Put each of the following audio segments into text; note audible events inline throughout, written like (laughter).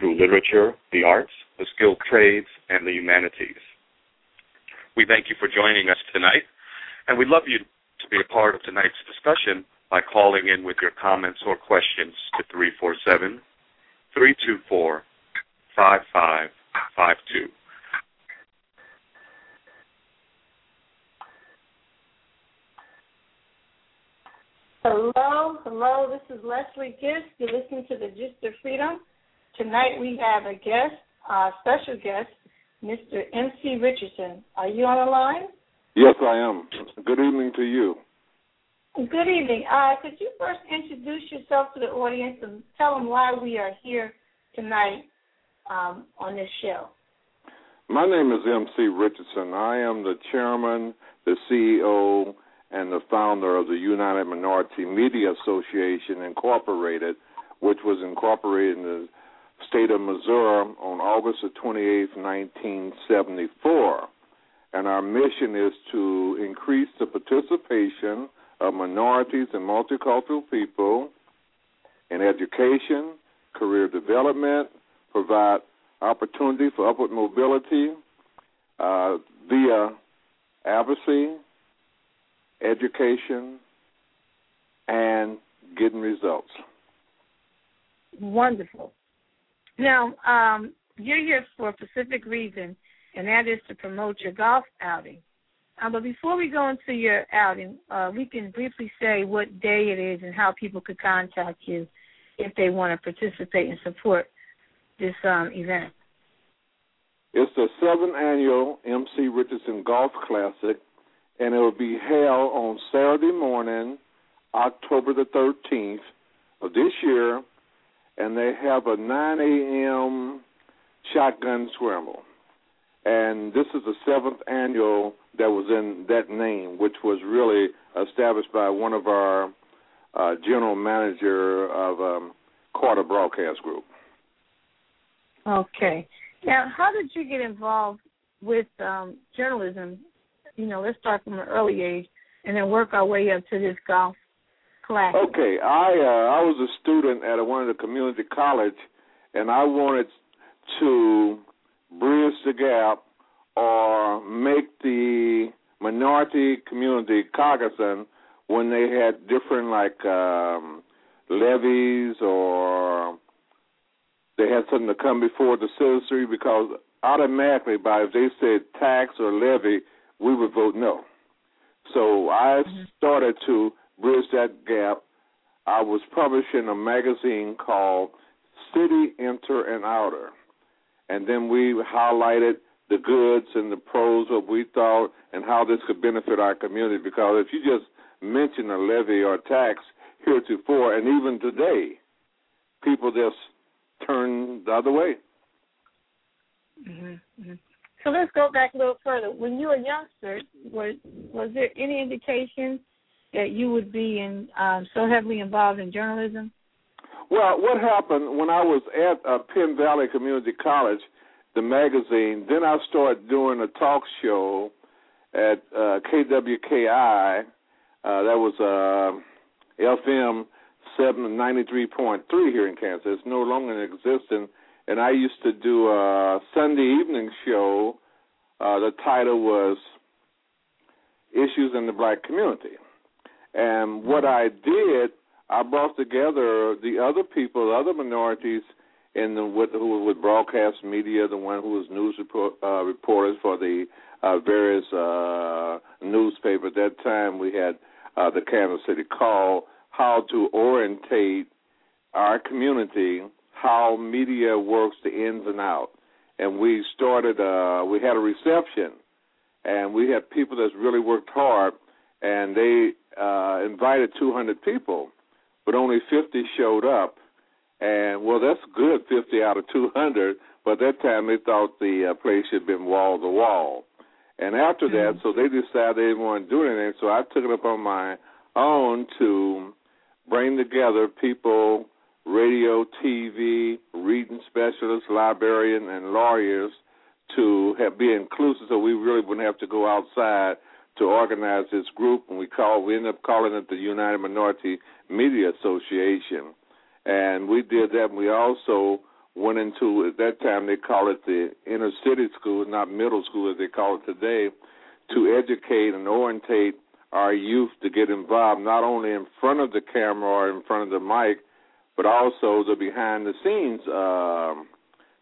through literature, the arts, the skilled trades, and the humanities. We thank you for joining us tonight, and we'd love you to be a part of tonight's discussion by calling in with your comments or questions to 347 324 5552. Hello, hello, this is Leslie Gist. You're listening to the Gist of Freedom. Tonight we have a guest, a special guest, Mr. M.C. Richardson. Are you on the line? Yes, I am. Good evening to you. Good evening. Uh, could you first introduce yourself to the audience and tell them why we are here tonight um, on this show? My name is M.C. Richardson. I am the chairman, the CEO, and the founder of the United Minority Media Association, Incorporated, which was incorporated in the state of Missouri on August the 28th, 1974. And our mission is to increase the participation of minorities and multicultural people in education, career development, provide opportunity for upward mobility uh, via advocacy, education, and getting results. Wonderful. Now, um, you're here for a specific reason, and that is to promote your golf outing. Uh, but before we go into your outing, uh, we can briefly say what day it is and how people could contact you if they want to participate and support this um, event. It's the seventh annual MC Richardson Golf Classic, and it will be held on Saturday morning, October the 13th of this year and they have a 9 a.m. shotgun scramble. And this is the seventh annual that was in that name, which was really established by one of our uh, general manager of um, Carter Broadcast Group. Okay. Now, how did you get involved with um, journalism? You know, let's start from an early age and then work our way up to this golf Okay, I uh, I was a student at a, one of the community college, and I wanted to bridge the gap or make the minority community cognizant when they had different like um, levies or they had something to come before the citizenry because automatically by if they said tax or levy, we would vote no. So I mm-hmm. started to bridge that gap, I was publishing a magazine called City Inter and Outer. And then we highlighted the goods and the pros of we thought and how this could benefit our community. Because if you just mention a levy or tax heretofore, and even today, people just turn the other way. Mm-hmm. mm-hmm. So let's go back a little further. When you were a youngster, was was there any indication that you would be in um, so heavily involved in journalism? Well, what happened when I was at uh, Penn Valley Community College, the magazine? Then I started doing a talk show at uh, KWKI. Uh, that was uh, FM seven ninety three point three here in Kansas. It's no longer in existence. And I used to do a Sunday evening show. Uh, the title was Issues in the Black Community. And what I did, I brought together the other people, other minorities in the with, who were with broadcast media, the one who was news report, uh, reporters for the uh, various uh, newspapers. At that time, we had uh, the Kansas City Call, how to orientate our community, how media works, the ins and outs. And we started, uh, we had a reception, and we had people that's really worked hard, and they uh, invited 200 people, but only 50 showed up. And well, that's good, 50 out of 200. But that time they thought the uh, place should have been wall to wall. And after mm-hmm. that, so they decided they didn't want to do anything. So I took it up on my own to bring together people, radio, TV, reading specialists, librarian, and lawyers to have, be inclusive, so we really wouldn't have to go outside to organize this group. And we call we ended up calling it the United Minority Media Association, and we did that. And we also went into at that time they call it the inner city schools, not middle school as they call it today, to educate and orientate our youth to get involved not only in front of the camera or in front of the mic, but also the behind the scenes uh,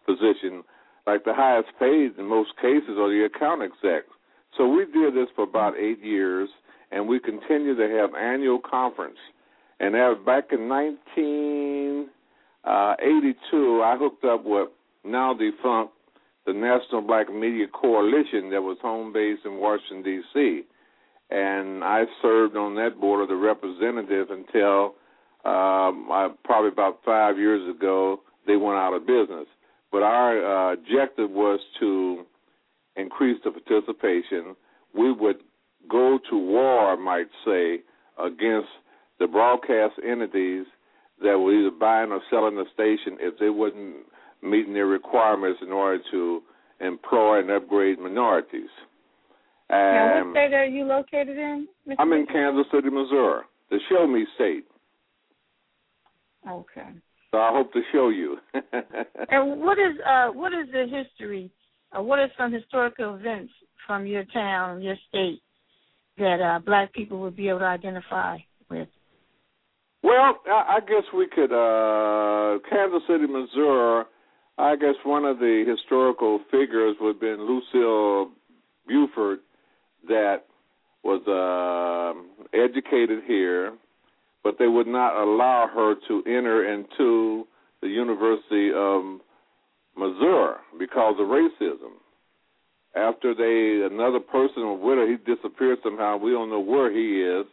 position. Like the highest paid in most cases are the account execs. So we did this for about eight years, and we continue to have annual conference. And back in 1982, uh, I hooked up with now defunct the National Black Media Coalition that was home based in Washington D.C and I served on that board of the representative until um, I, probably about five years ago they went out of business. But our uh, objective was to increase the participation. We would go to war, might say, against the broadcast entities that were either buying or selling the station if they wasn't meeting their requirements in order to employ and upgrade minorities. now, what state are you located in? Mr. I'm in Kansas City, Missouri, the Show Me State. Okay. So I hope to show you. (laughs) and what is uh what is the history? Uh, what are some historical events from your town, your state, that uh, black people would be able to identify with? Well, I, guess we could. uh Kansas City, Missouri. I guess one of the historical figures would have been Lucille Buford, that was uh, educated here, but they would not allow her to enter into the University of Missouri because of racism. After they another person with her, he disappeared somehow. We don't know where he is.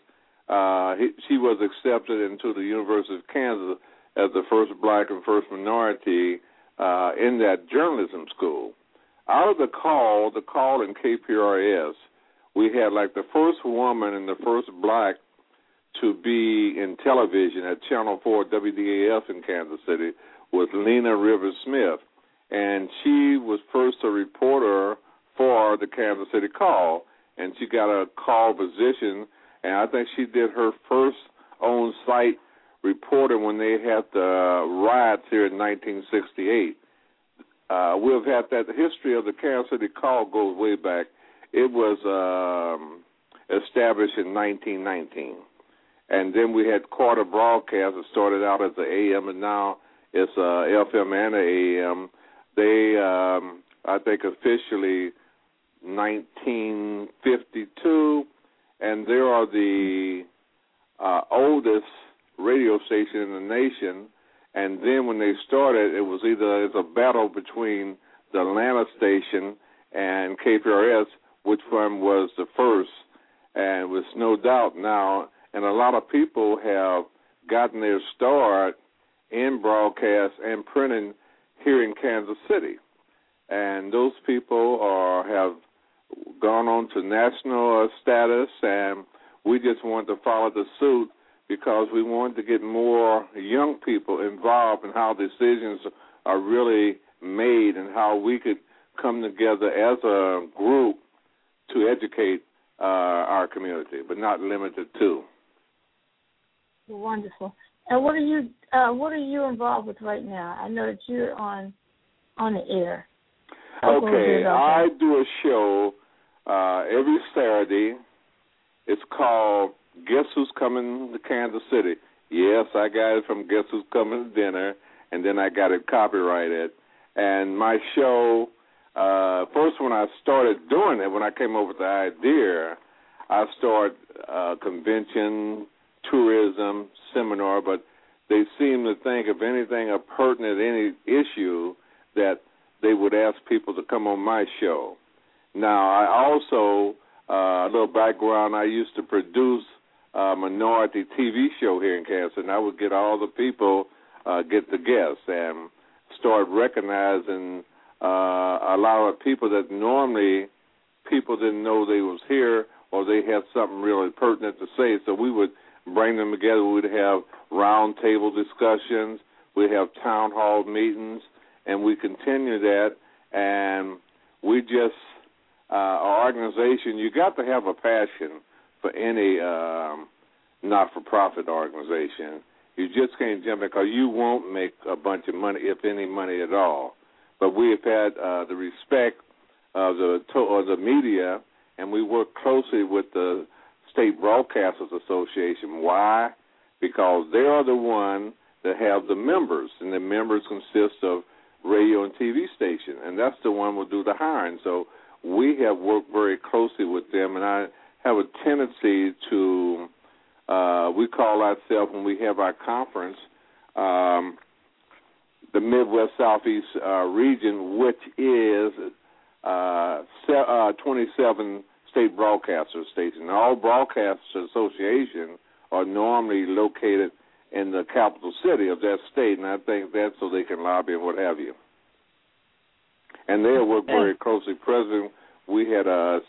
Uh, he, she was accepted into the University of Kansas as the first black and first minority uh, in that journalism school. Out of the call, the call in KPRS, we had like the first woman and the first black to be in television at Channel 4 WDAF in Kansas City was Lena Rivers Smith. And she was first a reporter for the Kansas City Call. And she got a call position. And I think she did her first on site reporting when they had the riots here in 1968. Uh, we've had that. The history of the Kansas City Call goes way back. It was um, established in 1919, and then we had Carter Broadcast. It started out as the AM, and now it's uh, FM and AM. They, um, I think, officially 1952, and they are the uh, oldest radio station in the nation. And then when they started, it was either it's a battle between the Atlanta station and KPRS, which one was the first, and with no doubt now, and a lot of people have gotten their start in broadcast and printing here in Kansas City, and those people are have gone on to national status, and we just want to follow the suit because we wanted to get more young people involved in how decisions are really made and how we could come together as a group to educate uh, our community, but not limited to. Wonderful. And what are you uh, what are you involved with right now? I know that you're on on the air. Okay, I do a show uh, every Saturday. It's called Guess Who's Coming to Kansas City? Yes, I got it from Guess Who's Coming to Dinner, and then I got it copyrighted. And my show, uh, first when I started doing it, when I came up with the idea, I started uh, convention, tourism, seminar, but they seem to think if anything a pertinent any issue that they would ask people to come on my show. Now I also uh, a little background. I used to produce uh, minority TV show here in Kansas, and I would get all the people, uh, get the guests, and start recognizing uh, a lot of people that normally people didn't know they was here or they had something really pertinent to say. So we would bring them together. We'd have round table discussions. We'd have town hall meetings, and we continue that. And we just uh, our organization. You got to have a passion for any um, not-for-profit organization. You just can't jump in because you won't make a bunch of money, if any money at all. But we have had uh, the respect of the to- of the media, and we work closely with the State Broadcasters Association. Why? Because they are the one that have the members, and the members consist of radio and TV station, and that's the one will do the hiring. So we have worked very closely with them, and I have a tendency to uh, we call ourselves when we have our conference um, the Midwest Southeast uh, region, which is uh, uh, 27 state broadcaster stations. All broadcasters associations are normally located in the capital city of that state, and I think that's so they can lobby and what have you. And they work very closely. President, we had a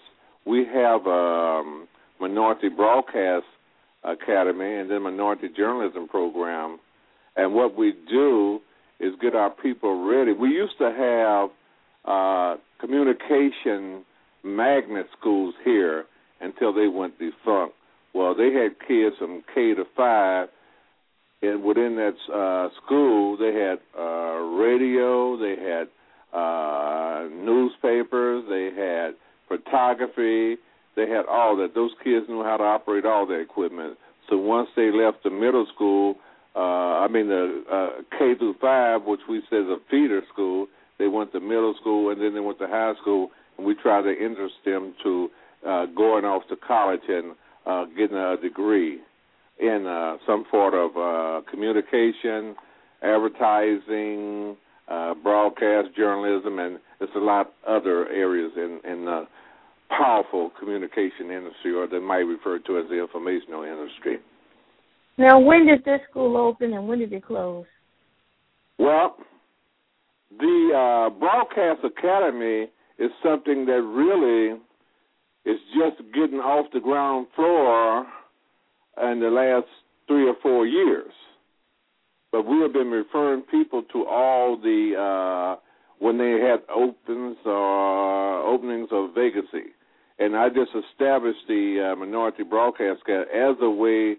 we have a um, minority broadcast academy and then minority journalism program, and what we do is get our people ready. We used to have uh, communication magnet schools here until they went defunct. Well, they had kids from K to five, and within that uh, school, they had uh, radio, they had uh, newspapers, they had photography, they had all that. Those kids knew how to operate all their equipment. So once they left the middle school, uh, I mean the uh, K through five, which we say is a feeder school, they went to middle school and then they went to high school, we try to interest them to uh, going off to college and uh, getting a degree in uh, some sort of uh, communication, advertising, uh, broadcast journalism, and there's a lot other areas in in the powerful communication industry, or they might refer to as the informational industry. Now, when did this school open and when did it close? Well, the uh, Broadcast Academy is something that really is just getting off the ground floor in the last three or four years. But we have been referring people to all the uh, when they had opens or openings of vacancy, and I just established the uh, minority broadcast as a way,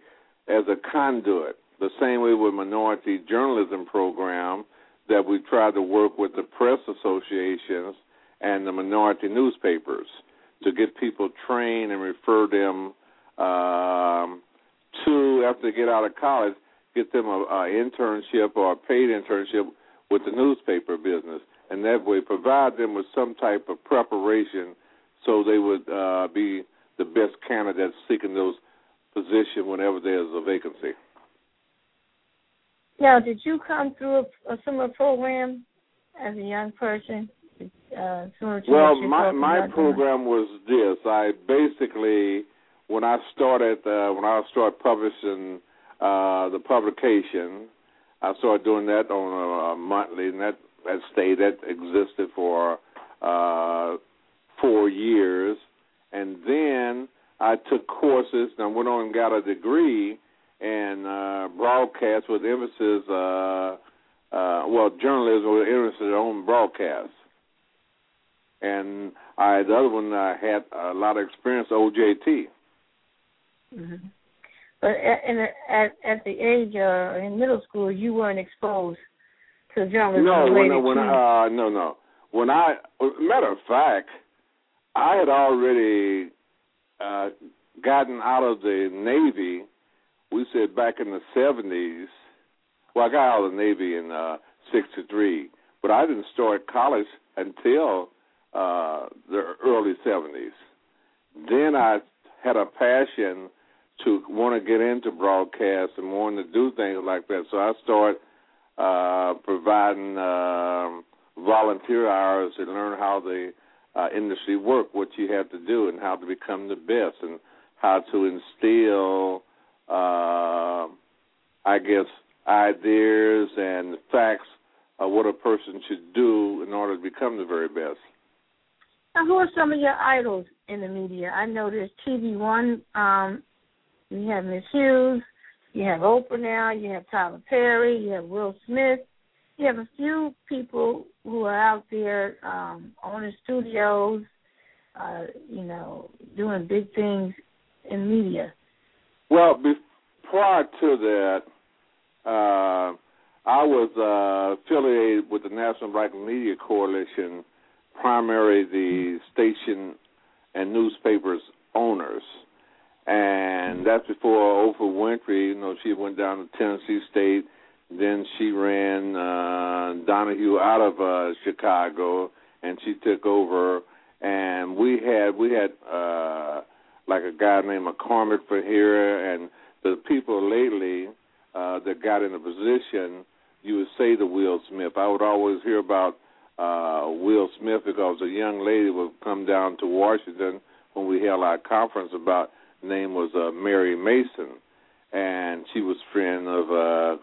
as a conduit, the same way with minority journalism program that we try to work with the press associations and the minority newspapers to get people trained and refer them um, to after they get out of college, get them a, a internship or a paid internship with the newspaper business, and that way provide them with some type of preparation so they would uh, be the best candidates seeking those positions whenever there's a vacancy. Now, did you come through a, a similar program as a young person? Uh, well, my my program was this. I basically, when I started, uh, when I started publishing uh, the publication, I started doing that on a, monthly, and that that stayed that existed for uh, four years, and then I took courses and I went on and got a degree and uh, broadcast with emphasis, uh, uh, well, journalism with emphasis on broadcast. And I, the other one, I had a lot of experience, OJT. Mm-hmm. But at, in, at at the age uh, in middle school, you weren't exposed to journalism. No, when, I, when I, uh, no, no. When I, matter of fact, I had already uh, gotten out of the Navy we said back in the seventies. Well, I got out of the Navy in uh, '63, but I didn't start college until uh, the early '70s. Then I had a passion to want to get into broadcast and want to do things like that. So I started uh, providing uh, volunteer hours to learn how the uh, industry worked, what you had to do, and how to become the best, and how to instill uh, I guess, ideas and facts of what a person should do in order to become the very best. Now, who are some of your idols in the media? I know there's TV One. Um, you have Miss Hughes. You have Oprah now. You have Tyler Perry. You have Will Smith. You have a few people who are out there um, owning studios, uh, you know, doing big things in media. Well, be- prior to that, uh, I was uh, affiliated with the National Black Media Coalition, primarily the station and newspapers owners. And that's before Oprah Winfrey, you know, she went down to Tennessee State. Then she ran uh, Donahue out of uh, Chicago, and she took over. And we had we had uh, like a guy named McCormick for here, and the people lately uh, that got in a position, you would say to Will Smith. I would always hear about uh, Will Smith because a young lady would come down to Washington when we held our conference about name was uh, Mary Mason, and she was friend of uh,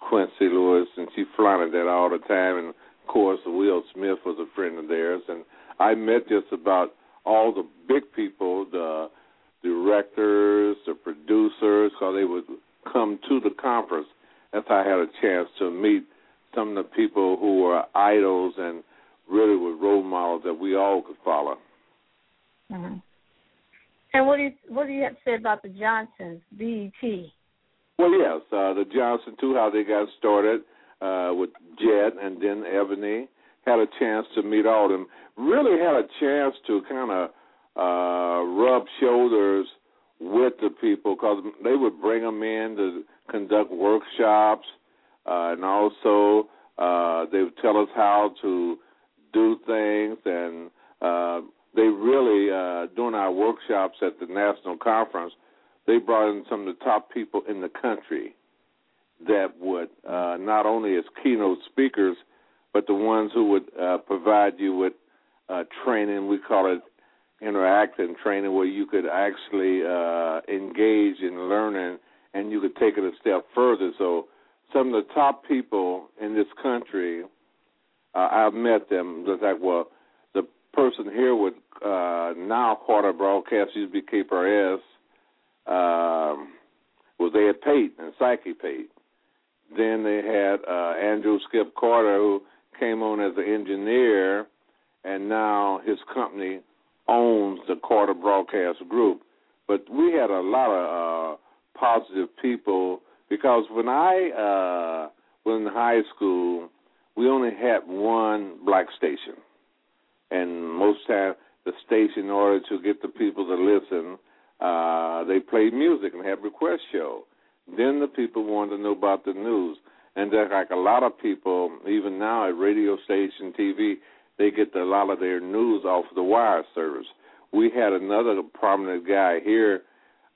Quincy Lewis, and she flaunted that all the time. And of course, Will Smith was a friend of theirs, and I met just about all the big people, the directors, the producers, because they would come to the conference. That's I had a chance to meet some of the people who were idols and really were role models that we all could follow. Mm-hmm. And what do you what do you have to say about the Johnsons, BET? Well, yes, uh, the Johnson too. How they got started uh, with Jet and then Ebony had a chance to meet all of them. Really had a chance to kind of uh, rub shoulders with the people because they would bring them in to conduct workshops, uh, and also uh, they would tell us how to do things and uh, they really uh, during our workshops at the national conference, they brought in some of the top people in the country that would uh, not only as keynote speakers, but the ones who would uh, provide you with uh, training. We call it interactive training, where you could actually uh, engage in learning and you could take it a step further. So some of the top people in this country, uh, I've met them. Just like well the person here with uh, now Carter Broadcast used to be KPRS um, was Ed Pate and Psyche Pate. Then they had uh, Andrew Skip Carter, who came on as an engineer, and now his company owns the Carter Broadcast Group. But we had a lot of uh, positive people because when I uh, was in high school, we only had one black station and most time the station, in order to get the people to listen, uh, they played music and had request show. Then the people wanted to know about the news, and there's like a lot of people, even now at radio station, TV, they get a lot of their news off the wire service. We had another prominent guy here,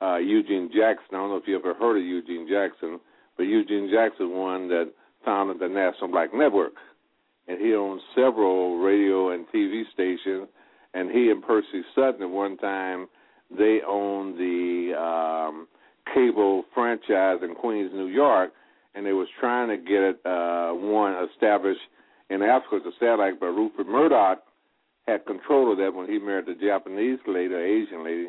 uh, Eugene Jackson. I don't know if you ever heard of Eugene Jackson, but Eugene Jackson, one that founded the National Black Network and he owns several radio and TV stations. And he and Percy Sutton at one time they owned the um, cable franchise in Queens, New York, and they was trying to get it uh, one established in Africa, the satellite. But Rupert Murdoch had control of that when he married the Japanese lady, Asian lady,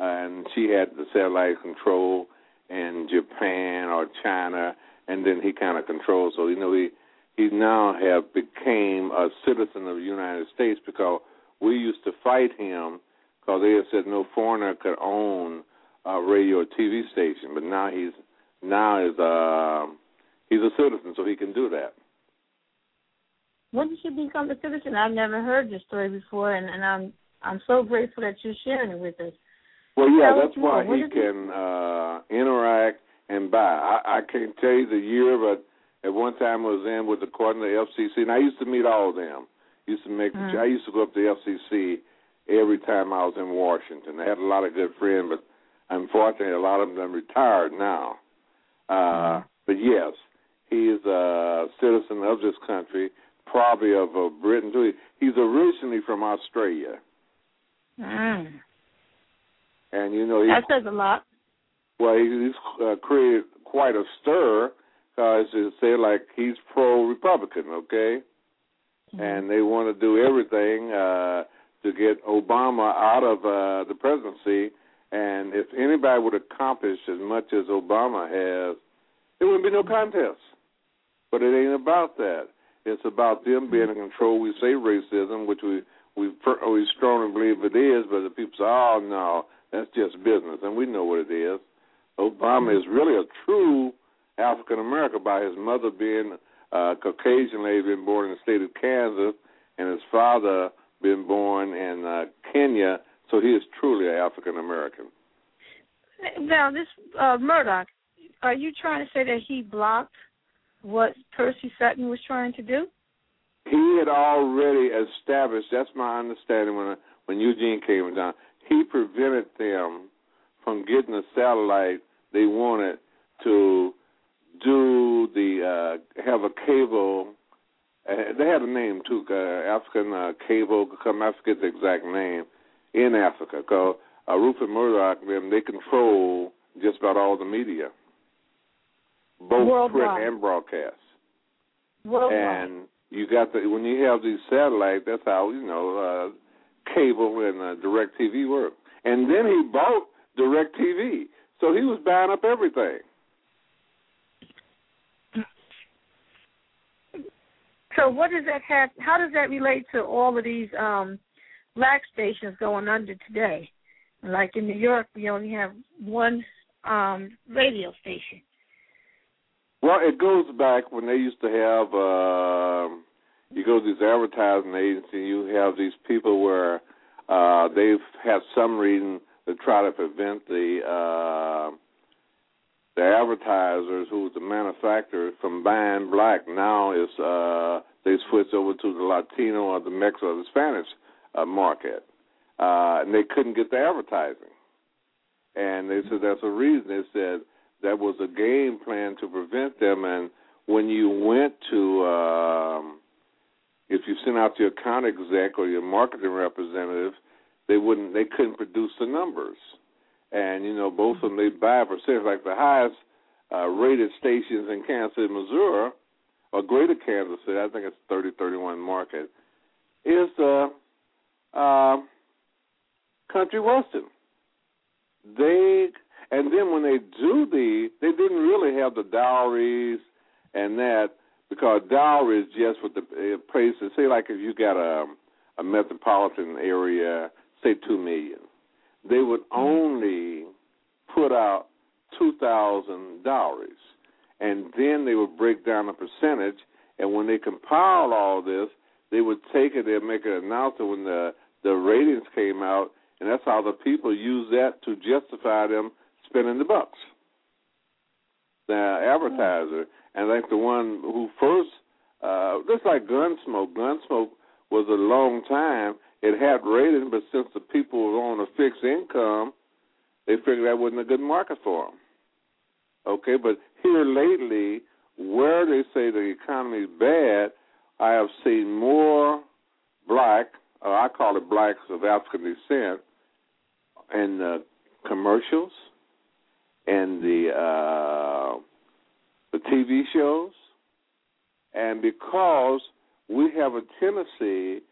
and she had the satellite control in Japan or China, and then he kind of controlled. So you know he he now have became a citizen of the United States because we used to fight him because they had said no foreigner could own a radio or TV station, but now he's now is uh he's a citizen, so he can do that. When did you become a citizen? I've never heard this story before, and, and I'm I'm so grateful that you're sharing it with us. Well, yeah, that's why he can uh interact and buy. I, I can't tell you the year, but at one time, I was in with the court and the FCC, and I used to meet all of them. Used to make. Mm. I used to go up to the FCC every time I was in Washington. I had a lot of good friends, but unfortunately, a lot of them retired now. Uh, mm. But yes, he is a citizen of this country, probably of uh, Britain too. He's originally from Australia. Mm. And you know, that says a lot. Well, he's uh, created quite a stir because it say like he's pro Republican, okay, mm-hmm. and they want to do everything uh, to get Obama out of uh, the presidency. And if anybody would accomplish as much as Obama has, there wouldn't be no contest. But it ain't about that. It's about them being in control. We say racism, which we we we strongly believe it is, but the people say, "Oh no, that's just business," and we know what it is. Obama is really a true African American by his mother being uh, Caucasian lady, being born in the state of Kansas, and his father being born in uh, Kenya. So he is truly an African American. Now, this uh, Murdoch, are you trying to say that he blocked what Percy Sutton was trying to do? He had already established. That's my understanding when when Eugene came down. He prevented them from getting a satellite they wanted to do the uh, have a cable. Uh, they had a name too, uh, African uh, cable. Come, I forget the exact name in Africa. Cause uh, Rupert Murdoch, them they control just about all the media, both Worldwide. print and broadcast. Worldwide. And you got the when you have these satellites, that's how you know uh, cable and uh, DirecTV work. And then he bought DirecTV, so he was buying up everything. So what does that have? How does that relate to all of these um, black stations going under today? Like in New York, we only have one um, radio station. Well, it goes back when they used to have. Uh, you go to these advertising agencies, you have these people where uh, they've had some reason to try to prevent the uh, the advertisers, who's the manufacturers, from buying black. Now is uh, they switched over to the Latino or the Mexican or the Spanish uh, market, uh, and they couldn't get the advertising. And they said that's a reason. They said that was a game plan to prevent them. And when you went to, um, if you sent out your account exec or your marketing representative, they wouldn't, they couldn't produce the numbers. And you know, both of them they buy percentage. Like the highest uh, rated stations in Kansas City, Missouri, or Greater Kansas City, I think it's thirty thirty one market, is uh, uh, Country Western. They and then when they do the, they didn't really have the diaries and that because diary is just what the uh, places say. Like if you got a a metropolitan area, say two million, they would mm-hmm. only put out two thousand diaries, and then they would break down a percentage. And when they compiled all this, they would take it. They'd make an announcement when the the ratings came out, and that's how the people use that to justify them spending the bucks. The advertiser, and I think the one who first, uh, just like Gunsmoke, Gunsmoke was a long time. It had ratings, but since the people were on a fixed income, they figured that wasn't a good market for them. Okay, but here lately, where they say the economy is bad, I have seen more black, or I call it blacks of African descent, in uh, commercials and the uh, the TV shows, and because we have a tendency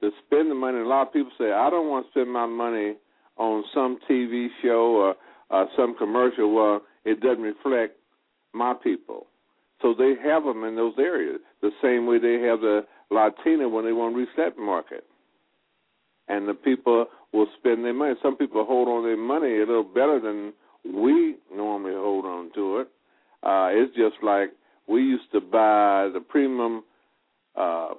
to spend the money. A lot of people say, "I don't want to spend my money on some TV show or uh, some commercial." Well, it doesn't reflect my people, so they have them in those areas the same way they have the Latina when they want to reach that market. And the people will spend their money. Some people hold on their money a little better than we normally hold on to it. Uh, it's just like we used to buy the premium uh,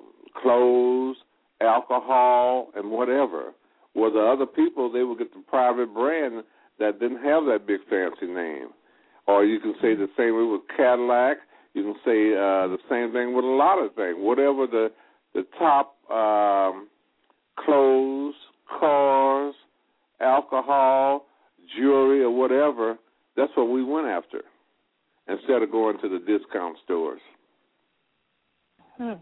clothes, alcohol, and whatever. Well, the other people they would get the private brand that didn't have that big fancy name. Or you can say the same way with Cadillac. You can say uh, the same thing with a lot of things. Whatever the the top um, clothes, cars, alcohol, jewelry or whatever, that's what we went after instead of going to the discount stores. Hmm.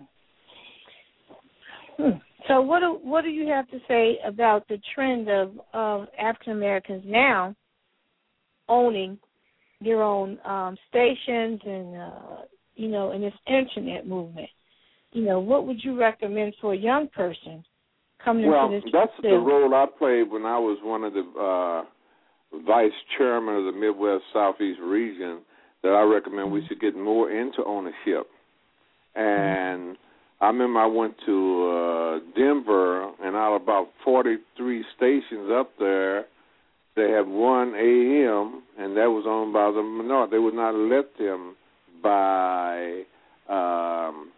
Hmm. So what do what do you have to say about the trend of of African Americans now owning their own um, stations and uh, you know, in this internet movement. You know, what would you recommend for a young person coming well, into this? Well, that's the role I played when I was one of the uh, vice chairman of the Midwest Southeast region. That I recommend we should get more into ownership. And I remember I went to uh, Denver, and out of about 43 stations up there, they had one AM, and that was owned by the minority. They would not let them buy um,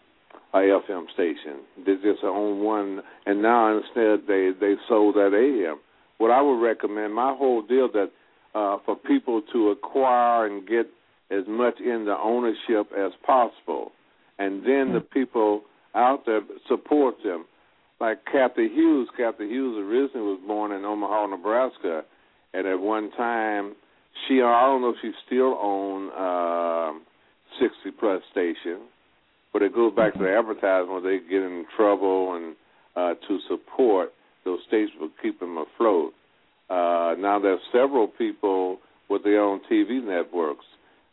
a FM station. They just own one, and now instead they they sold that AM. What I would recommend, my whole deal that uh, for people to acquire and get as much in the ownership as possible, and then the people out there support them. Like Cathy Hughes. Cathy Hughes originally was born in Omaha, Nebraska, and at one time she I don't know if she still own uh, sixty plus station, but it goes back to the advertisement where they get in trouble and uh, to support those stations will keep them afloat. Uh, now there's several people with their own TV networks,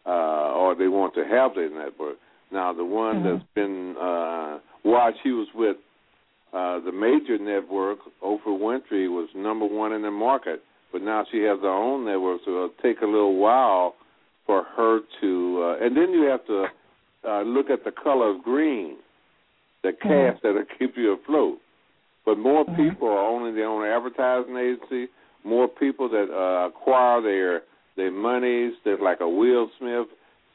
uh, or they want to have their network. Now the one mm-hmm. that's been uh, watched, he was with uh, the major network. Oprah Winfrey was number one in the market, but now she has her own network, so it'll take a little while for her to. Uh, and then you have to uh, look at the color of green, the cast mm-hmm. that'll (laughs) keep you afloat. But more mm-hmm. people are owning their own advertising agency. More people that uh, acquire their their monies. There's like a Will Smith,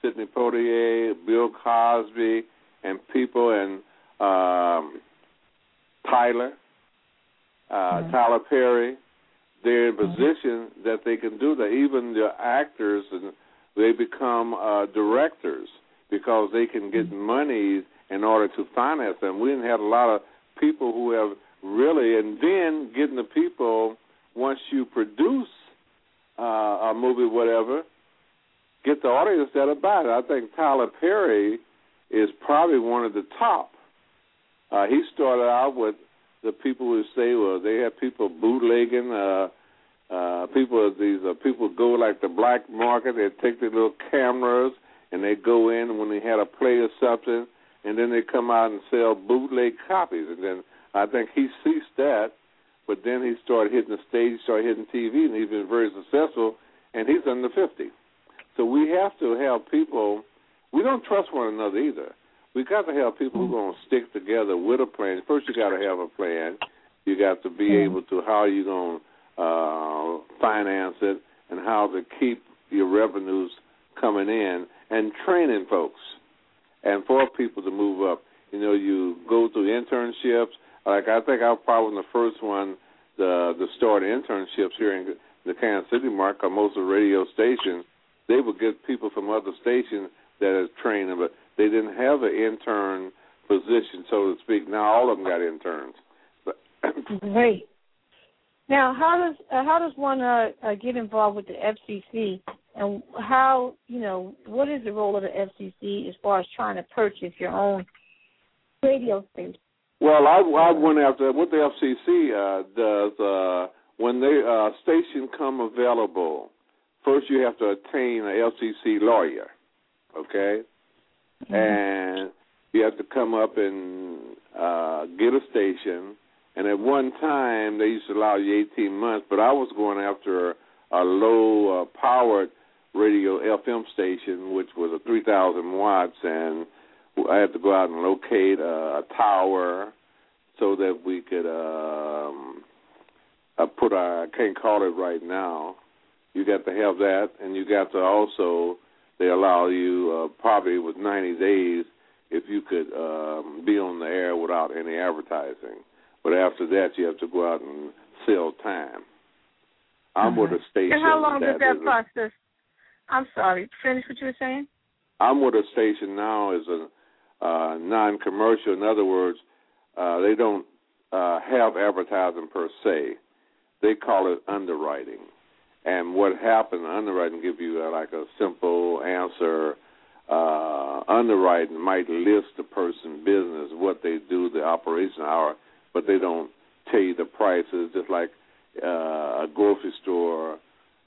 Sidney Poitier, Bill Cosby, and people and um, Tyler, uh, mm-hmm. Tyler Perry. They're in mm-hmm. position that they can do that. Even the actors and they become uh, directors because they can get mm-hmm. money in order to finance them. We didn't have a lot of people who have really, and then getting the people once you produce uh, a movie, whatever, get the audience that'll buy it. I think Tyler Perry is probably one of the top. Uh, he started out with the people who say, well, they have people bootlegging. Uh, uh, people, these uh, people go like the black market. They take their little cameras and they go in when they had a play or something, and then they come out and sell bootleg copies. And then I think he ceased that, but then he started hitting the stage, started hitting TV, and he's been very successful. And he's under fifty. So we have to have people. We don't trust one another either. We got to have people who are going to stick together with a plan. First, you got to have a plan. You got to be able to how you going to uh, finance it and how to keep your revenues coming in and training folks and for people to move up. You know, you go through internships. Like I think I was probably the first one the the start internships here in the Kansas City market. Most of the radio stations they would get people from other stations that is training, but they didn't have an intern position, so to speak. Now all of them got interns. Great. (coughs) Now, how does uh, how does one uh, uh, get involved with the FCC, and how you know what is the role of the FCC as far as trying to purchase your own radio station? Well, I, I went after what the FCC uh, does uh, when the uh, station come available. First, you have to obtain a FCC lawyer, okay, mm-hmm. and you have to come up and uh, get a station and at one time, they used to allow you 18 months, but I was going after a low uh, powered radio FM station, which was a 3,000 watts, and I had to go out and locate a, a tower so that we could um, uh, put our, I can't call it right now. You got to have that, and you got to also, they allow you uh, probably with 90 days if you could um, be on the air without any advertising. But after that, you have to go out and sell time. I'm mm-hmm. with a station. And how long does that process? I'm sorry. Finish what you were saying. I'm with a station now as a uh, non-commercial. In other words, uh, they don't uh, have advertising per se. They call it underwriting. And what happened, underwriting give you uh, like a simple answer. Uh, underwriting might list the person's business, what they do, the operation hour but they don't tell you the prices. Just like uh, a grocery store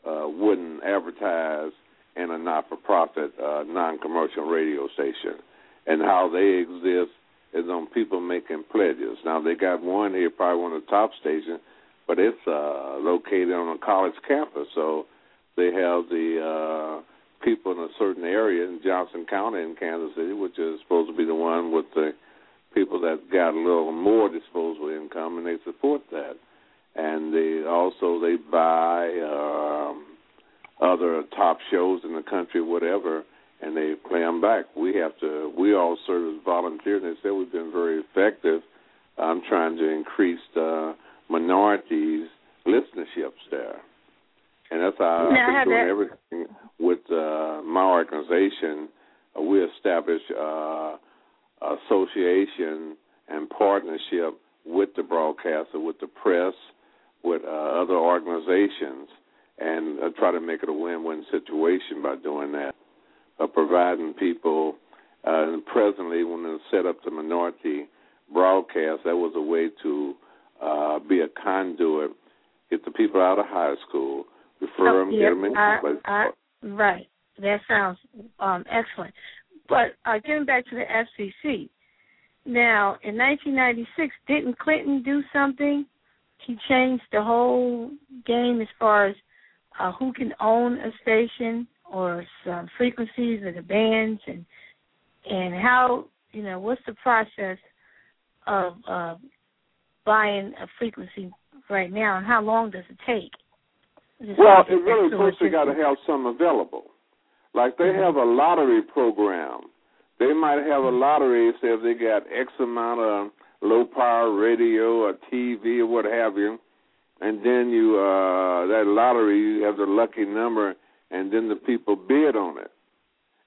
uh, wouldn't advertise in a not-for-profit, uh, non-commercial radio station. And how they exist is on people making pledges. Now they got one here, probably one of the top stations, but it's uh, located on a college campus, so they have the uh, people in a certain area in Johnson County in Kansas City, which is supposed to be the one with the people that got a little more disposable income, and they support that. And they also they buy um, other top shows in the country, whatever, and they play them back. We have to. We all serve as volunteers. And they said we've been very effective. I'm trying to increase the minorities listenerships there, and that's how now, I've been doing everything with uh, my organization. Uh, we established uh, association and partnership with the broadcaster, with the press, with uh, other organizations, and uh, try to make it a win-win situation by doing that of providing people. Uh, and presently, when they set up the minority broadcast, that was a way to uh, be a conduit, get the people out of high school, refer oh, them, yeah, get them into I. I, right. That sounds um, excellent. But uh, getting back to the FCC, now in 1996, didn't Clinton do something? He changed the whole game as far as uh, who can own a station or some frequencies of the bands and and how you know what's the process of uh, buying a frequency right now and how long does it take? Just well, it really first they got to have some available. Like they Mhm. have a lottery program. They might have a lottery, say if they got X amount of low power radio or TV or what have you, and then you uh that lottery you have the lucky number and then the people bid on it.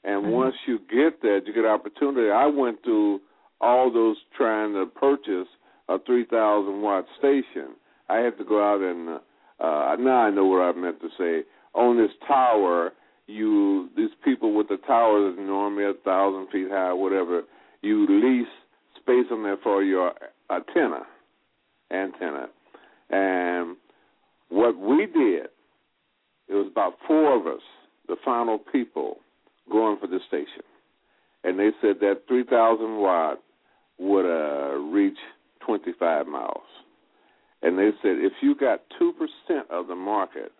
And Mhm. once you get that, you get opportunity. I went through all those trying to purchase a 3,000 watt station. I had to go out and uh now I know what I meant to say. On this tower, you these people with the towers normally a thousand feet high, whatever. You lease space on there for your antenna, antenna, and what we did it was about four of us, the final people, going for the station. And they said that 3,000 watt would uh, reach 25 miles. And they said if you got 2% of the market,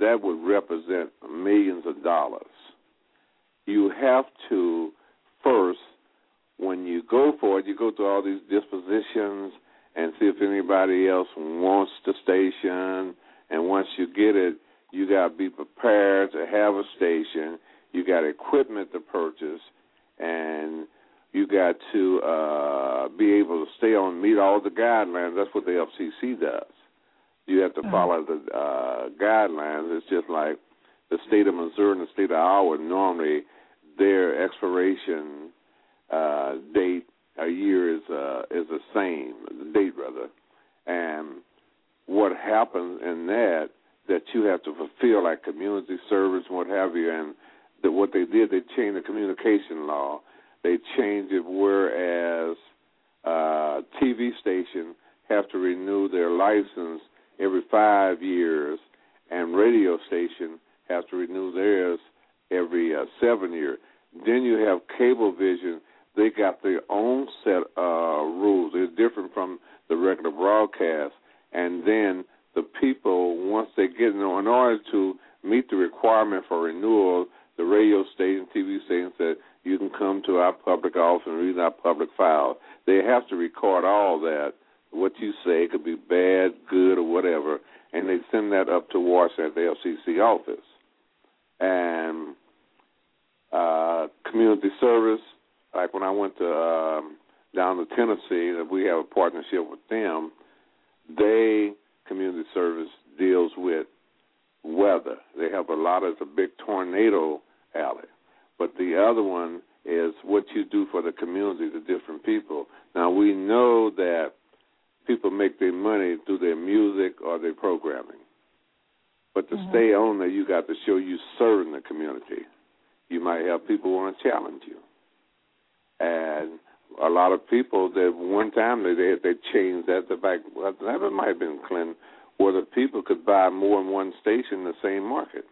that would represent millions of dollars. You have to first, when you go for it, you go through all these dispositions and see if anybody else wants the station. And once you get it, you got to be prepared to have a station. You got equipment to purchase, and you got to uh, be able to stay on meet all the guidelines. That's what the FCC does. You have to Mhm. follow the uh, guidelines. It's just like the state of Missouri and the state of Iowa. Normally, their expiration uh, date a year is uh, is the same, the date rather. And what happens in that that you have to fulfill like community service and what have you and that what they did they changed the communication law. They changed it whereas uh TV station have to renew their license every 5 years and radio station have to renew theirs every uh, 7 years. Then you have cablevision they got their own set uh rules. It's different from the regular broadcast. And then the people once they get in, in order to meet the requirement for renewal, the radio station, TV station said you can come to our public office and read our public file. They have to record all that. What you say could be bad, good, or whatever, and they send that up to Washington at the FCC office. And uh, community service, like when I went to um, down to Tennessee, that we have a partnership with them. They community service deals with weather. They have a lot of the big tornado alley. But the other one is what you do for the community, the different people. Now we know that people make their money through their music or their programming. But to Mhm. stay on there, you got to show you serving the community. You might have people want to challenge you, and a lot of people that one time they they, changed that. The back that might have been Clinton, where the people could buy more than one station in the same market.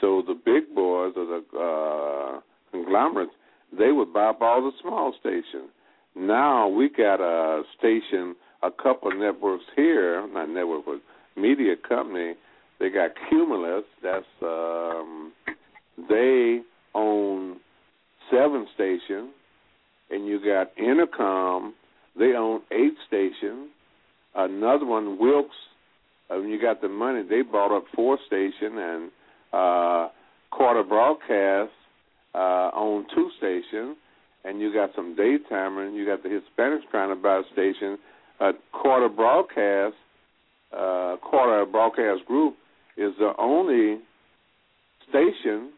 So the big boys or the uh, conglomerates they would buy up all the small stations. Now we got a station, a couple of networks here, not network, but media company. They got Cumulus. That's um, they own seven stations, and you got Entercom. They own eight stations. Another one, Wilks. Uh, when you got the money, they bought up four stations, and uh, Carter Broadcast uh, own two stations, and you got some daytimers. You got the Hispanics trying to buy a station. Uh, Carter Broadcast, uh, Carter Broadcast Group is the only station,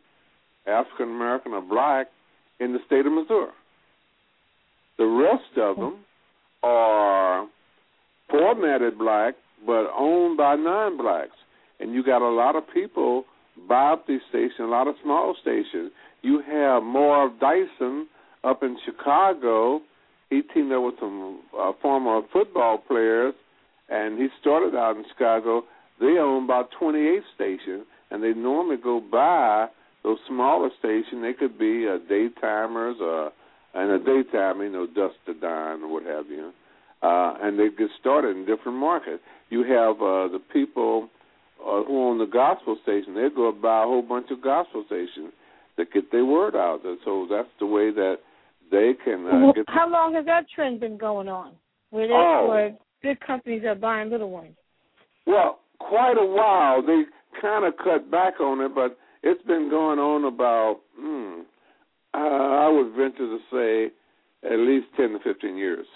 African American or black, in the state of Missouri. The rest of them are formatted black but owned by non blacks. And you got a lot of people buy up these stations, a lot of small stations. You have Marv Dyson up in Chicago. He teamed up with some uh, former football players, and he started out in Chicago. They own about 28 stations, and they normally go buy those smaller stations. They could be uh, daytimers, uh, and the daytime, you know, dusk to dawn or what have you. Uh, and they get started in different markets. You have uh, the people uh, who own the gospel station. They go buy a whole bunch of gospel stations to get their word out. And so that's the way that they can uh, get. How long has that trend been going on? Where, they, oh. where big companies are buying little ones. Well, quite a while. They kind of cut back on it, but it's been going on about. Hmm, uh, I would venture to say at least ten to fifteen years,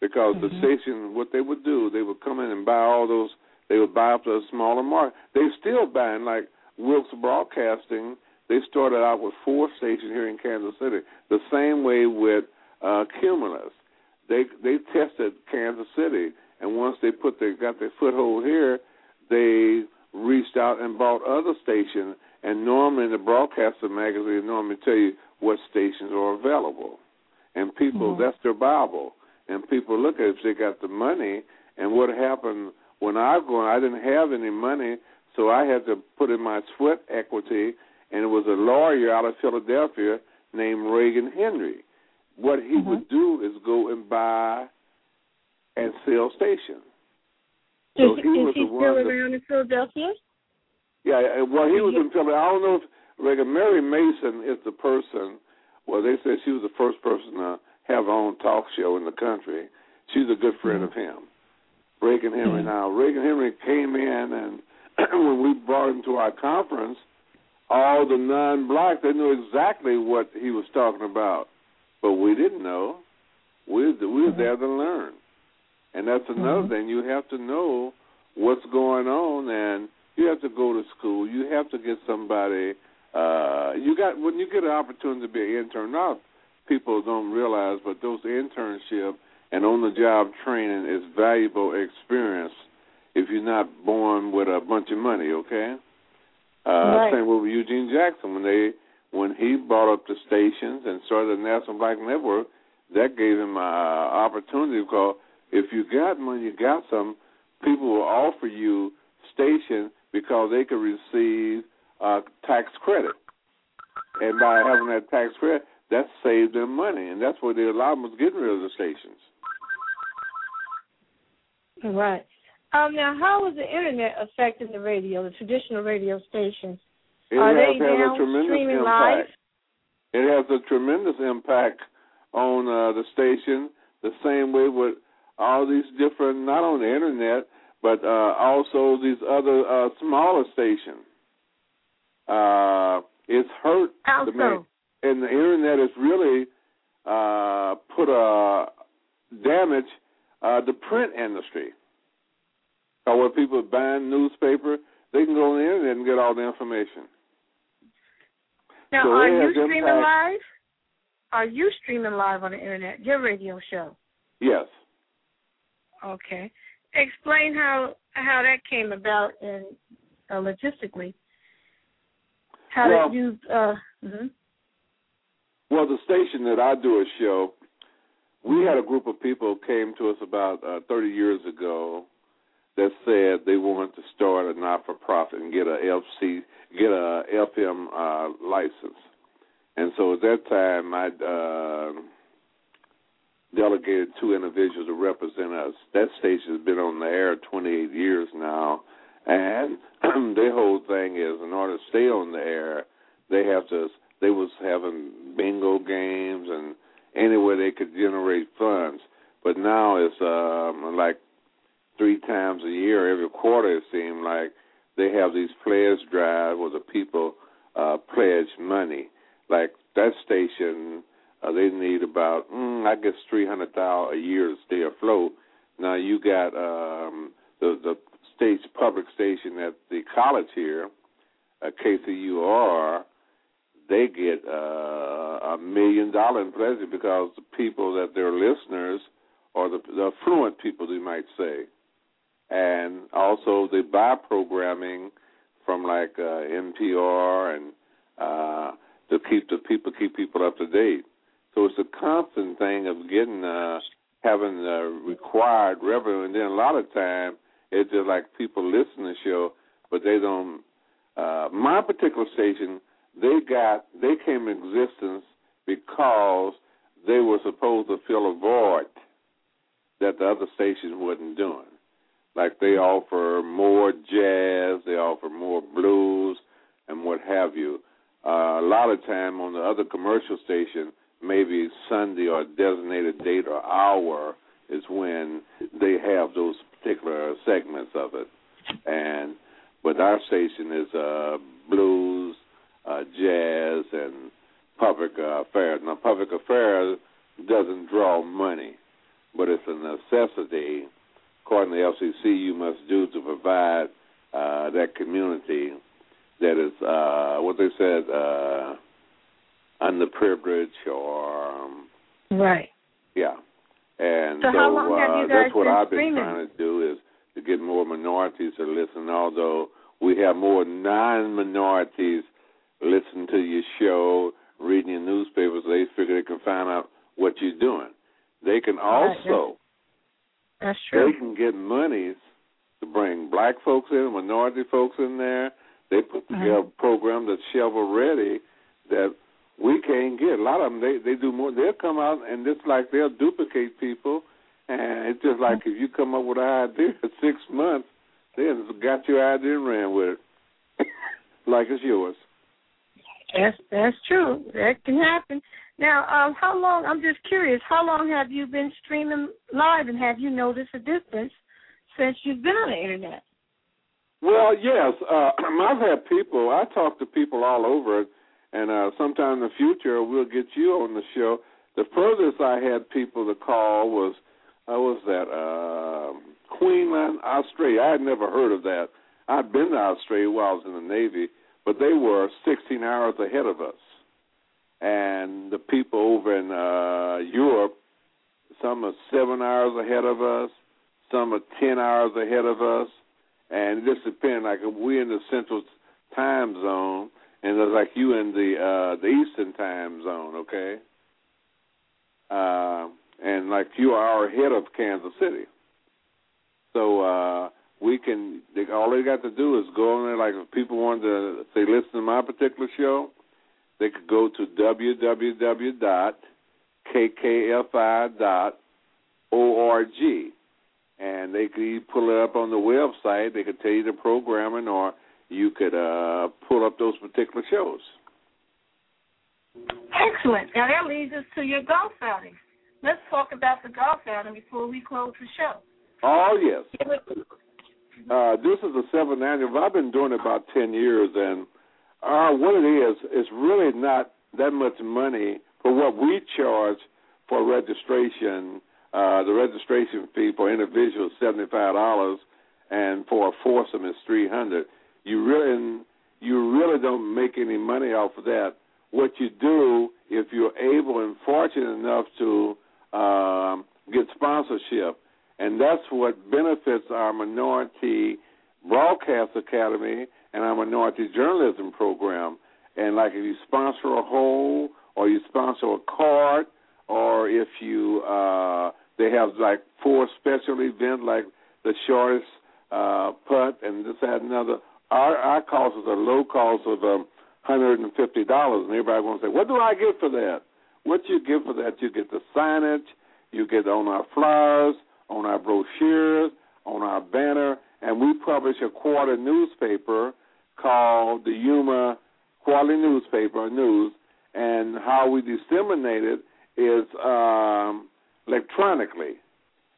because mm-hmm. the station, what they would do, they would come in and buy all those. They would buy up the smaller market. They still buying like Wilks Broadcasting they started out with four stations here in Kansas City. The same way with uh, Cumulus. They they tested Kansas City, and once they put they got their foothold here, they reached out and bought other stations. And normally in the broadcaster magazine, normally tell you what stations are available, and people mm-hmm. that's their bible. And people look at it, if they got the money. And what happened when I was going, I didn't have any money, so I had to put in my sweat equity and it was a lawyer out of Philadelphia named Ragan Henry. What he mm-hmm. would do is go and buy and sell stations. So is, he, is he still around in Philadelphia? Yeah, well, he was in Philadelphia. I don't know if Ragan Mary Mason is the person. Well, they said she was the first person to have her own talk show in the country. She's a good friend mm-hmm. of him. Ragan Henry. Mm-hmm. Now, Ragan Henry came in, and (clears throat) when we brought him to our conference, all the non-black, they knew exactly what he was talking about, but we didn't know. We we were there to learn, and that's another mm-hmm. thing. You have to know what's going on, and you have to go to school. You have to get somebody. Uh, you got when you get an opportunity to be an intern. Now, people don't realize, but those internship and on-the-job training is valuable experience if you're not born with a bunch of money. Okay. Uh, right. Same with Eugene Jackson when they when he brought up the stations and started the National Black Network, that gave him an uh, opportunity because if you got money, you got some people will offer you stations because they could receive uh, tax credit, and by having that tax credit, that saved them money, and that's what they a lot of them was getting rid of the stations. Right. Um, now, how is the internet affecting the radio, the traditional radio stations? It Are has they had now a tremendous streaming impact. live? It has a tremendous impact on uh, the station. The same way with all these different, not on the internet, but uh, also these other uh, smaller stations. Uh, it's hurt also. the man, and the internet has really uh, put a damage uh, the print industry or when people are buying newspaper, they can go on the internet and get all the information. Now, so are you streaming impact. live? Are you streaming live on the internet? Your radio show? Yes. Okay. Explain how how that came about and uh, logistically. How well, did you? Uh, mm-hmm. Well, the station that I do a show, we had a group of people came to us about uh, 30 years ago that said they wanted to start a not for profit and get a FC get a FM uh, license. and so at that time I uh, delegated two individuals to represent us. That station has been on the air 28 years now, and (clears throat) their whole thing is in order to stay on the air, they have to. They was having bingo games and anywhere they could generate funds, but now it's um, like three times a year, every quarter it seemed like they have these players drive where the people uh, pledge money. Like that station uh, they need about, mm, I guess, three hundred thousand a year to stay afloat. Now you got um, the the state public station at the college here, uh, KCUR. They get uh, a million dollar in pleasure because the people that they're listeners or the, the affluent people, you might say, and also they buy programming from like uh, NPR and uh, to keep the people keep people up to date. So it's a constant thing of getting uh having the required revenue and then a lot of time it's just like people listen to the show but they don't uh my particular station they got they came in existence because they were supposed to fill a void that the other stations wasn't doing. Like they offer more jazz, they offer more blues and what have you. Uh, a lot of time on the other commercial station, maybe Sunday or designated date or hour is when they have those particular segments of it. And but our station is uh blues, uh jazz and public uh, affairs. Now public affairs doesn't draw money, but it's a necessity according to the FCC you must do to provide uh that community that is uh what they said uh underprivileged or um, right. Yeah, and so, so uh, have you guys that's what I've been streaming? trying to do is to get more minorities to listen. Although we have more non-minorities listen to your show, reading your newspapers, they figure they can find out what you're doing. They can also That's true. they can get monies to bring black folks in, minority folks in there. They put Mhm. together a program that's shovel ready that we can't get. A lot of them they they do more. They'll come out and it's like they'll duplicate people, and it's just like if you come up with an idea in six months, they got your idea and ran with it, (laughs) like it's yours. That's that's true. That can happen. Now, um, how long? I'm just curious. How long have you been streaming live, and have you noticed a difference since you've been on the internet? Well, yes. Uh, (clears throat) I've had people. I talk to people all over, and uh, sometime in the future we'll get you on the show. The furthest I had people to call was, uh, was that uh, Queensland, Australia. I had never heard of that. I'd been to Australia while I was in the Navy, but they were 16 hours ahead of us. And the people over in uh, Europe, some are seven hours ahead of us, some are 10 hours ahead of us and just depends. Like if we're in the central time zone, and it's like you in the uh the eastern time zone, okay? Uh, and like you are ahead of Kansas City, so uh we can. They, all they got to do is go on there. Like if people wanted to say, listen to my particular show, they could go to www.kkfi.org and they could pull it up on the website. They could tell you the programming, or you could uh, pull up those particular shows. Excellent. Now that leads us to your golf outing. Let's talk about the golf outing before we close the show. Oh yes, uh, this is the seventh annual. I've been doing it about ten years, and uh, what it is, it's really not that much money for what we charge for registration. Uh, the registration fee for individuals seventy five dollars, and for a foursome is three hundred. You really you really don't make any money off of that. What you do if you're able and fortunate enough to um, get sponsorship, and that's what benefits our minority broadcast academy and our minority journalism program. And like if you sponsor a hole or you sponsor a card or if you uh they have like four special events like the shortest uh putt and this that and another our our cost is a low cost of um hundred and fifty dollars, and everybody wants to say, "What do I get for that?" What you get for that? You get the signage, you get on our flyers, on our brochures, on our banner, and we publish a quarter newspaper called the UMMA Quarterly Newspaper News, and how we disseminate it is um, electronically,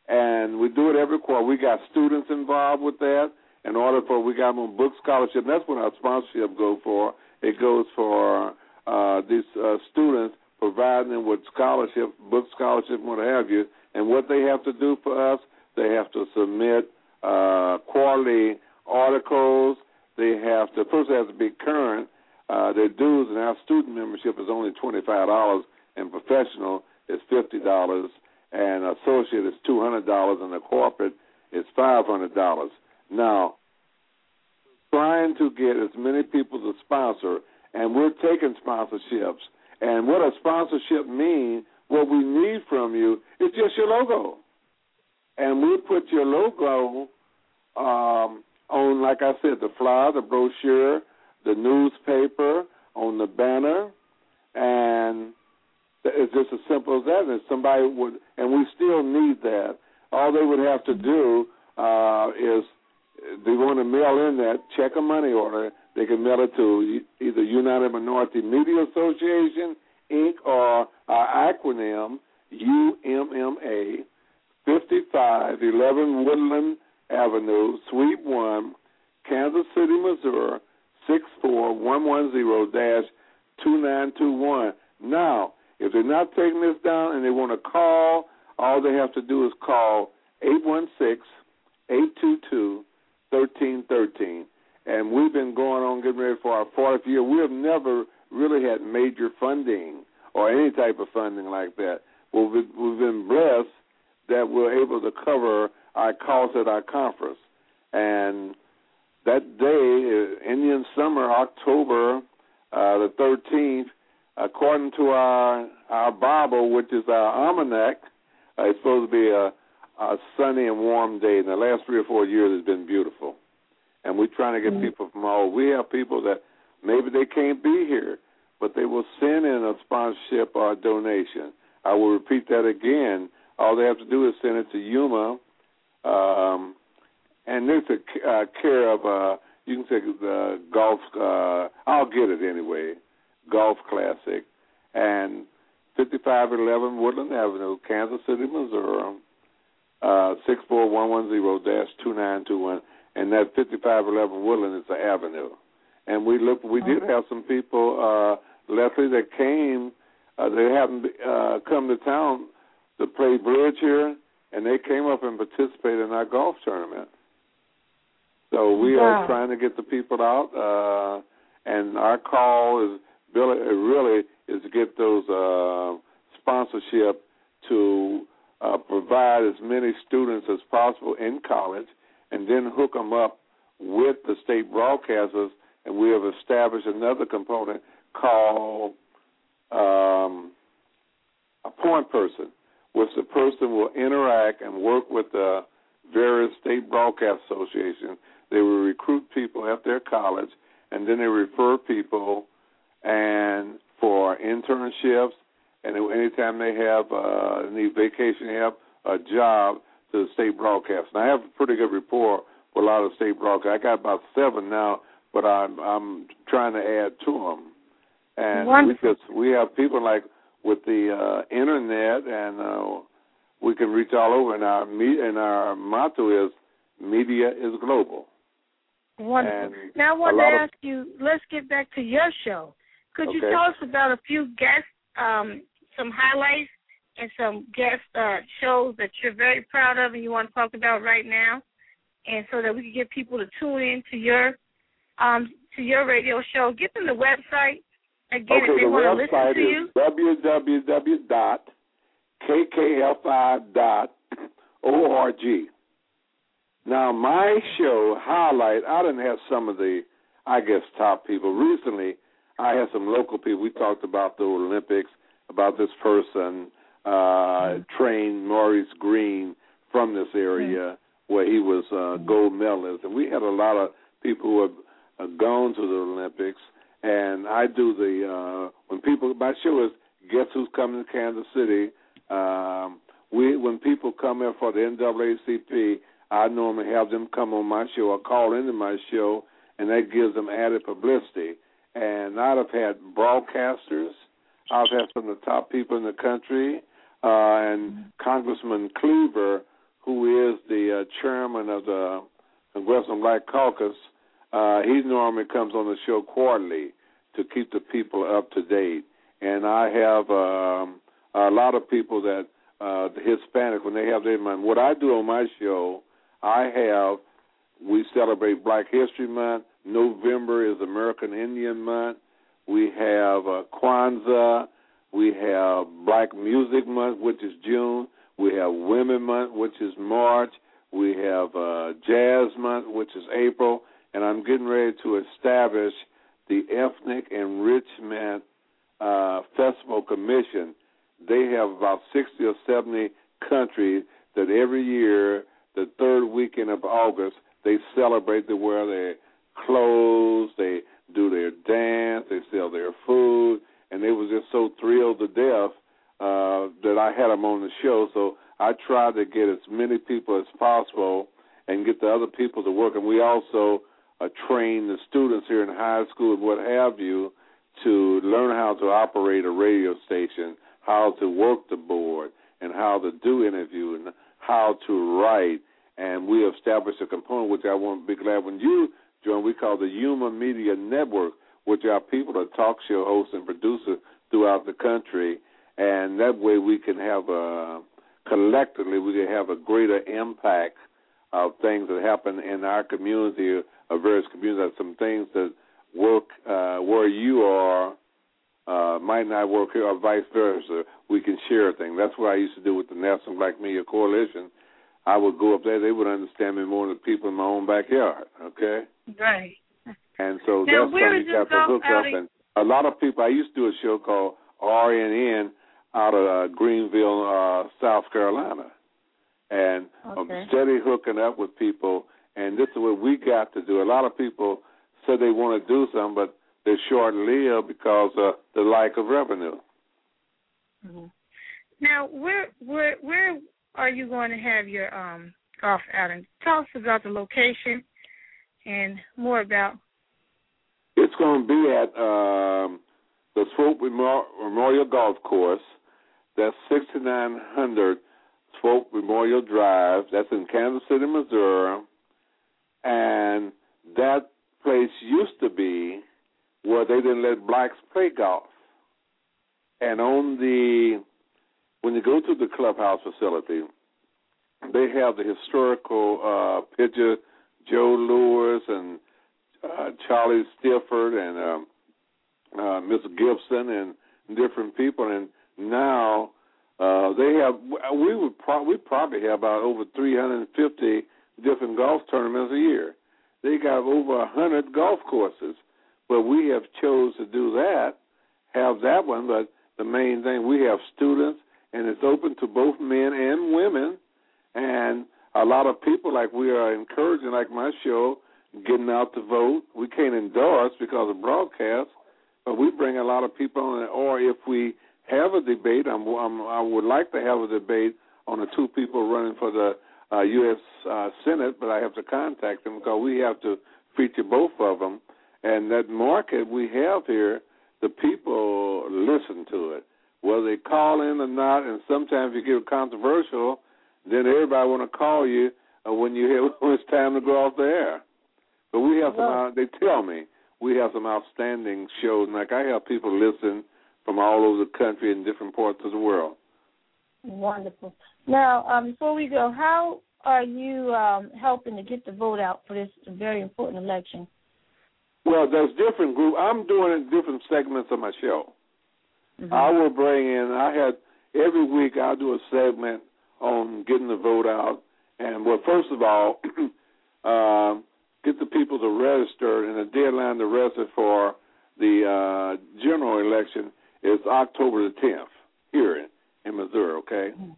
and we do it every quarter. We got students involved with that. In order for we got them book scholarship, and that's what our sponsorship go for. It goes for uh, these uh, students, providing them with scholarship, book scholarship, what have you. And what they have to do for us, they have to submit uh, quarterly articles. They have to first they have to be current. Uh, their dues and our student membership is only twenty five dollars, and professional is fifty dollars, and associate is two hundred dollars, and the corporate is five hundred dollars. Now, trying to get as many people to sponsor, and we're taking sponsorships. And what a sponsorship means, what we need from you is just your logo. And we put your logo um, on, like I said, the flyer, the brochure, the newspaper, on the banner, and it's just as simple as that. And somebody would, and we still need that. All they would have to do uh, is they want to mail in that check a money order. They can mail it to either United Minority Media Association Inc. or our acronym UMMA, 5511 Woodland Avenue, Suite One, Kansas City, Missouri 64110-2921. Now, if they're not taking this down and they want to call, all they have to do is call 816-822-1313. And we've been going on getting ready for our fourth year. We have never really had major funding or any type of funding like that. Well, we've been blessed that we're able to cover our costs at our conference. And that day, uh, Indian summer, October uh, the 13th, according to our our Bible, which is our almanac, uh, it's supposed to be a, a sunny and warm day. And the last three or four years has been beautiful. And we're trying to get mm-hmm. people from all. We have people that maybe they can't be here, but they will send in a sponsorship or a donation. I will repeat that again. All they have to do is send it to UMMA. Um, and there's a uh, care of uh, you can say the golf. Uh, I'll get it anyway. Golf Classic, and 5511 Woodland Avenue, Kansas City, Missouri, uh, six four one one zero dash two nine two one, and that 5511 Woodland is the avenue. And we look, we did have some people, uh, Leslie, that came. Uh, they haven't uh, come to town to play bridge here, and they came up and participated in our golf tournament. So we wow. are trying to get the people out, uh, and our call is really, really is to get those uh, sponsorship to uh, provide as many students as possible in college, and then hook them up with the state broadcasters. And we have established another component called um, a point person, which the person will interact and work with the various state broadcast associations they will recruit people at their college, and then they refer people and for internships, and anytime they have uh, need vacation they have a job to the state broadcast. And I have a pretty good rapport with a lot of state broadcasts. I got about seven now, but I'm I'm trying to add to them. And Wonderful. because we have people like with the uh, internet, and uh, we can reach all over. And our me and our motto is media is global. Wonderful. And now I want to ask of... you. Let's get back to your show. Could okay. you tell us about a few guest, um, some highlights, and some guest uh, shows that you're very proud of and you want to talk about right now, and so that we can get people to tune in to your um, to your radio show. Give them the website again okay, if they the want to listen to you. www.kkfi.org. Now, my show highlight, I didn't have some of the, I guess, top people. Recently, I had some local people. We talked about the Olympics, about this person, uh, mm-hmm. trained Maurice Greene from this area mm-hmm. where he was uh, gold medalist. And we had a lot of people who have uh, gone to the Olympics. and I do the uh, when people. My show is Guess Who's Coming to Kansas City. Um, we when people come in for the NAACP, I normally have them come on my show or call into my show, and that gives them added publicity. And I'd have had broadcasters. I've had some of the top people in the country, uh, and Congressman Cleaver, who is the uh, chairman of the Congressional Black Caucus. Uh, he normally comes on the show quarterly to keep the people up to date. And I have um, a lot of people that uh, the Hispanic when they have their month. What I do on my show I have we celebrate Black History Month. November is American Indian Month. We have uh, Kwanzaa. We have Black Music Month, which is June. We have Women Month, which is March. We have uh, Jazz Month, which is April. And I'm getting ready to establish the Ethnic Enrichment uh, Festival Commission. They have about 60 or 70 countries that every year the third weekend of August, they celebrate. the wear their clothes, they do their dance, they sell their food, and they was just so thrilled to death uh, that I had them on the show. So I tried to get as many people as possible and get the other people to work. And we also uh, train the students here in high school and what have you to learn how to operate a radio station, how to work the board, and how to do interviewing, how to write, and we established a component which I want to be glad when you join. We call the UMMA Media Network, which are people that talk show hosts and producers throughout the country, and that way we can have a collectively we can have a greater impact of things that happen in our community, of various communities. Some things that work uh, where you are uh, might not work here, or vice versa. We can share things. That's what I used to do with the National Black Media Coalition. I would go up there; they would understand me more than people in my own backyard. Okay. Right. And so now, that's something you got to hook up. And a lot of people. I used to do a show called RNN out of uh, Greenville, uh, South Carolina, and okay. I'm steady hooking up with people. And this is what we got to do. A lot of people said they want to do something, but they're short lived because of the lack of revenue. Mm-hmm. Now, where where where are you going to have your um golf outing? Tell us about the location and more about. It's going to be at um, the Swope Memorial Golf Course. That's 6900 Swope Memorial Drive. That's in Kansas City, Missouri. And that place used to be where they didn't let blacks play golf. And on the when you go to the clubhouse facility, they have the historical uh, picture, Joe Louis and uh, Charlie Sifford and um, uh, Miss Gibson and different people. And now uh, they have we would pro- we probably have about over 350 different golf tournaments a year. They got over a hundred golf courses, but we have chose to do that, have that one. But the main thing we have students, and it's open to both men and women, and a lot of people like we are encouraging, like my show, getting out to vote. We can't endorse because of broadcast, but we bring a lot of people on. Or if we have a debate, I'm, I'm, I would like to have a debate on the two people running for the uh, U.S. Uh, Senate, but I have to contact them because we have to feature both of them. And that market we have here, the people listen to it, whether they call in or not. And sometimes you get controversial, then everybody want to call you uh, when you hear (laughs) when it's time to go off the air. But we have some. They tell me we have some outstanding shows. Like I have people listen from all over the country and different parts of the world. Wonderful. Now, um, before we go, how are you um, helping to get the vote out for this very important election? Well, there's different groups. I'm doing different segments of my show. Mm-hmm. I will bring in. I had every week. I'll do a segment on getting the vote out. And well, first of all, (clears throat) um, get the people to register, and the deadline to register for the uh, general election is October the 10th here in, in Missouri. Okay, mm-hmm.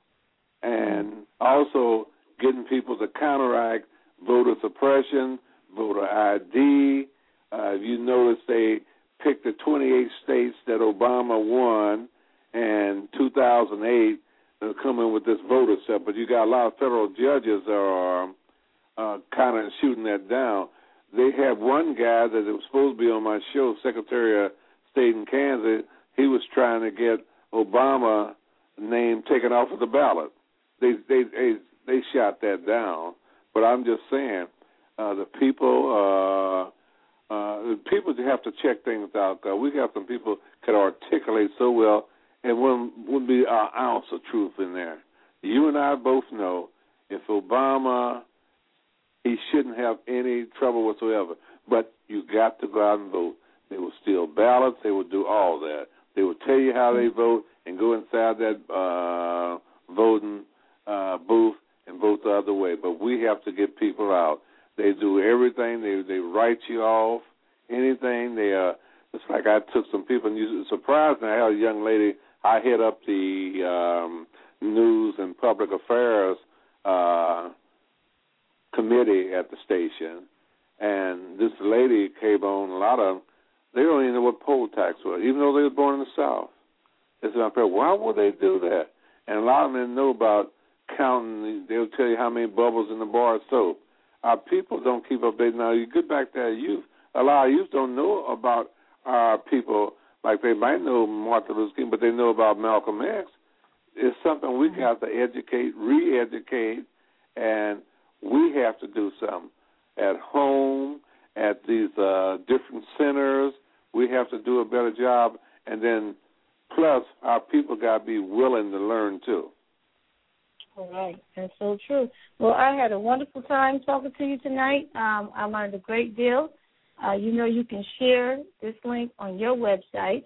and also getting people to counteract voter suppression, voter ID. Uh, if you notice, they picked the 28 states that Obama won in 2008 come in with this voter stuff. But you got a lot of federal judges are uh, kind of shooting that down. They have one guy that was supposed to be on my show, Secretary of State in Kansas. He was trying to get Obama name taken off of the ballot. They they they, they shot that down. But I'm just saying, uh, the people. Uh, uh, people have to check things out. Uh, we have some people can articulate so well, and wouldn't, wouldn't be an ounce of truth in there. You and I both know if Obama, he shouldn't have any trouble whatsoever. But you got to go out and vote. They will steal ballots. They will do all that. They will tell you how they vote and go inside that uh, voting uh, booth and vote the other way. But we have to get people out. They do everything. They they write you off. Anything. They uh. It's like I took some people and you surprised me. I had a young lady. I head up the um, news and public affairs uh, committee at the station, and this lady came on. A lot of they don't even know what poll tax was, even though they were born in the South. They said, "Why would they do that?" And a lot of them know about counting. They'll tell you how many bubbles in the bar of soap. Our people don't keep up. Now you get back to our youth. A lot of youth don't know about our people like they might know Martin Luther King, but they know about Malcolm X. It's something we have to educate, re-educate, and we have to do something at home, at these uh, different centers. We have to do a better job, and then plus our people got to be willing to learn too. All right, that's so true. Well, I had a wonderful time talking to you tonight. Um, I learned a great deal. Uh, you know, you can share this link on your website,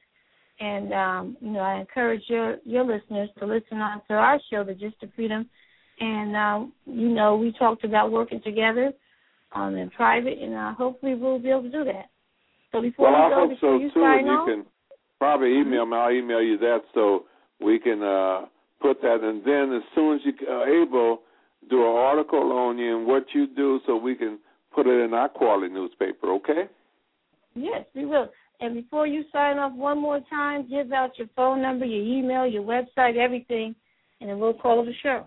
and um, you know, I encourage your your listeners to listen on to our show, The Gist of Freedom. And um, you know, we talked about working together um, in private, and uh, hopefully we'll be able to do that. So before well, we go, I hope so you too. and you can probably email me. I'll email you that so we can. uh put that, and then as soon as you are able, do an article on you and what you do, so we can put it in our quality newspaper, okay? Yes, we will. And before you sign off one more time, give out your phone number, your email, your website, everything, and then we'll call the show.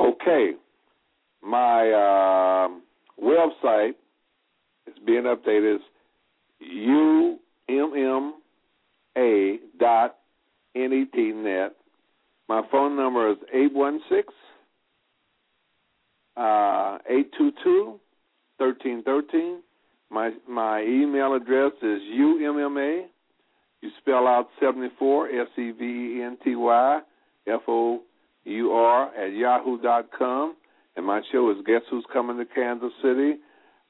Okay. My uh, website is being updated. Umma dot netnet. My phone number is 816 uh, 822 thirteen thirteen. My my email address is umma. You spell out seventy four s e v e n t y f o u r at yahoo dot com. And my show is Guess Who's Coming to Kansas City.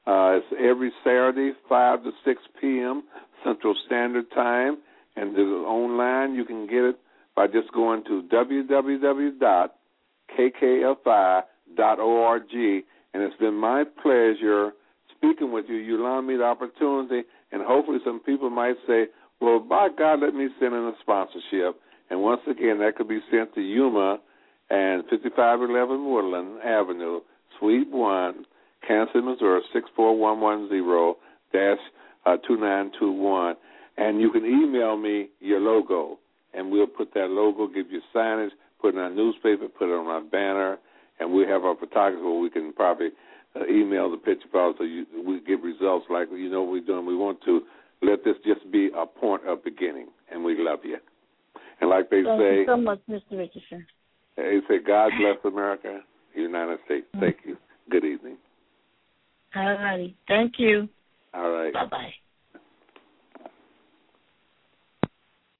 Uh, it's every Saturday, five to six p.m. Central Standard Time. And online, you can get it by just going to www.kkfi.org and it's been my pleasure speaking with you. You allowed me the opportunity, and hopefully some people might say, well, by God, let me send in a sponsorship. And once again, that could be sent to UMMA and 5511 Woodland Avenue, Suite 1, Kansas, Missouri, 64110 dash uh, 2921. And you can email me your logo and we'll put that logo, give you signage, put it in our newspaper, put it on our banner, and we have our photographer. We can probably uh, email the picture file so you, we get results like you know what we're doing. We want to let this just be a point of beginning, and we love you. And like they Thank say, you so much, Mr. Richardson. They say, God bless America, United States. Thank you. Good evening. All righty. Thank you. All right. Bye bye.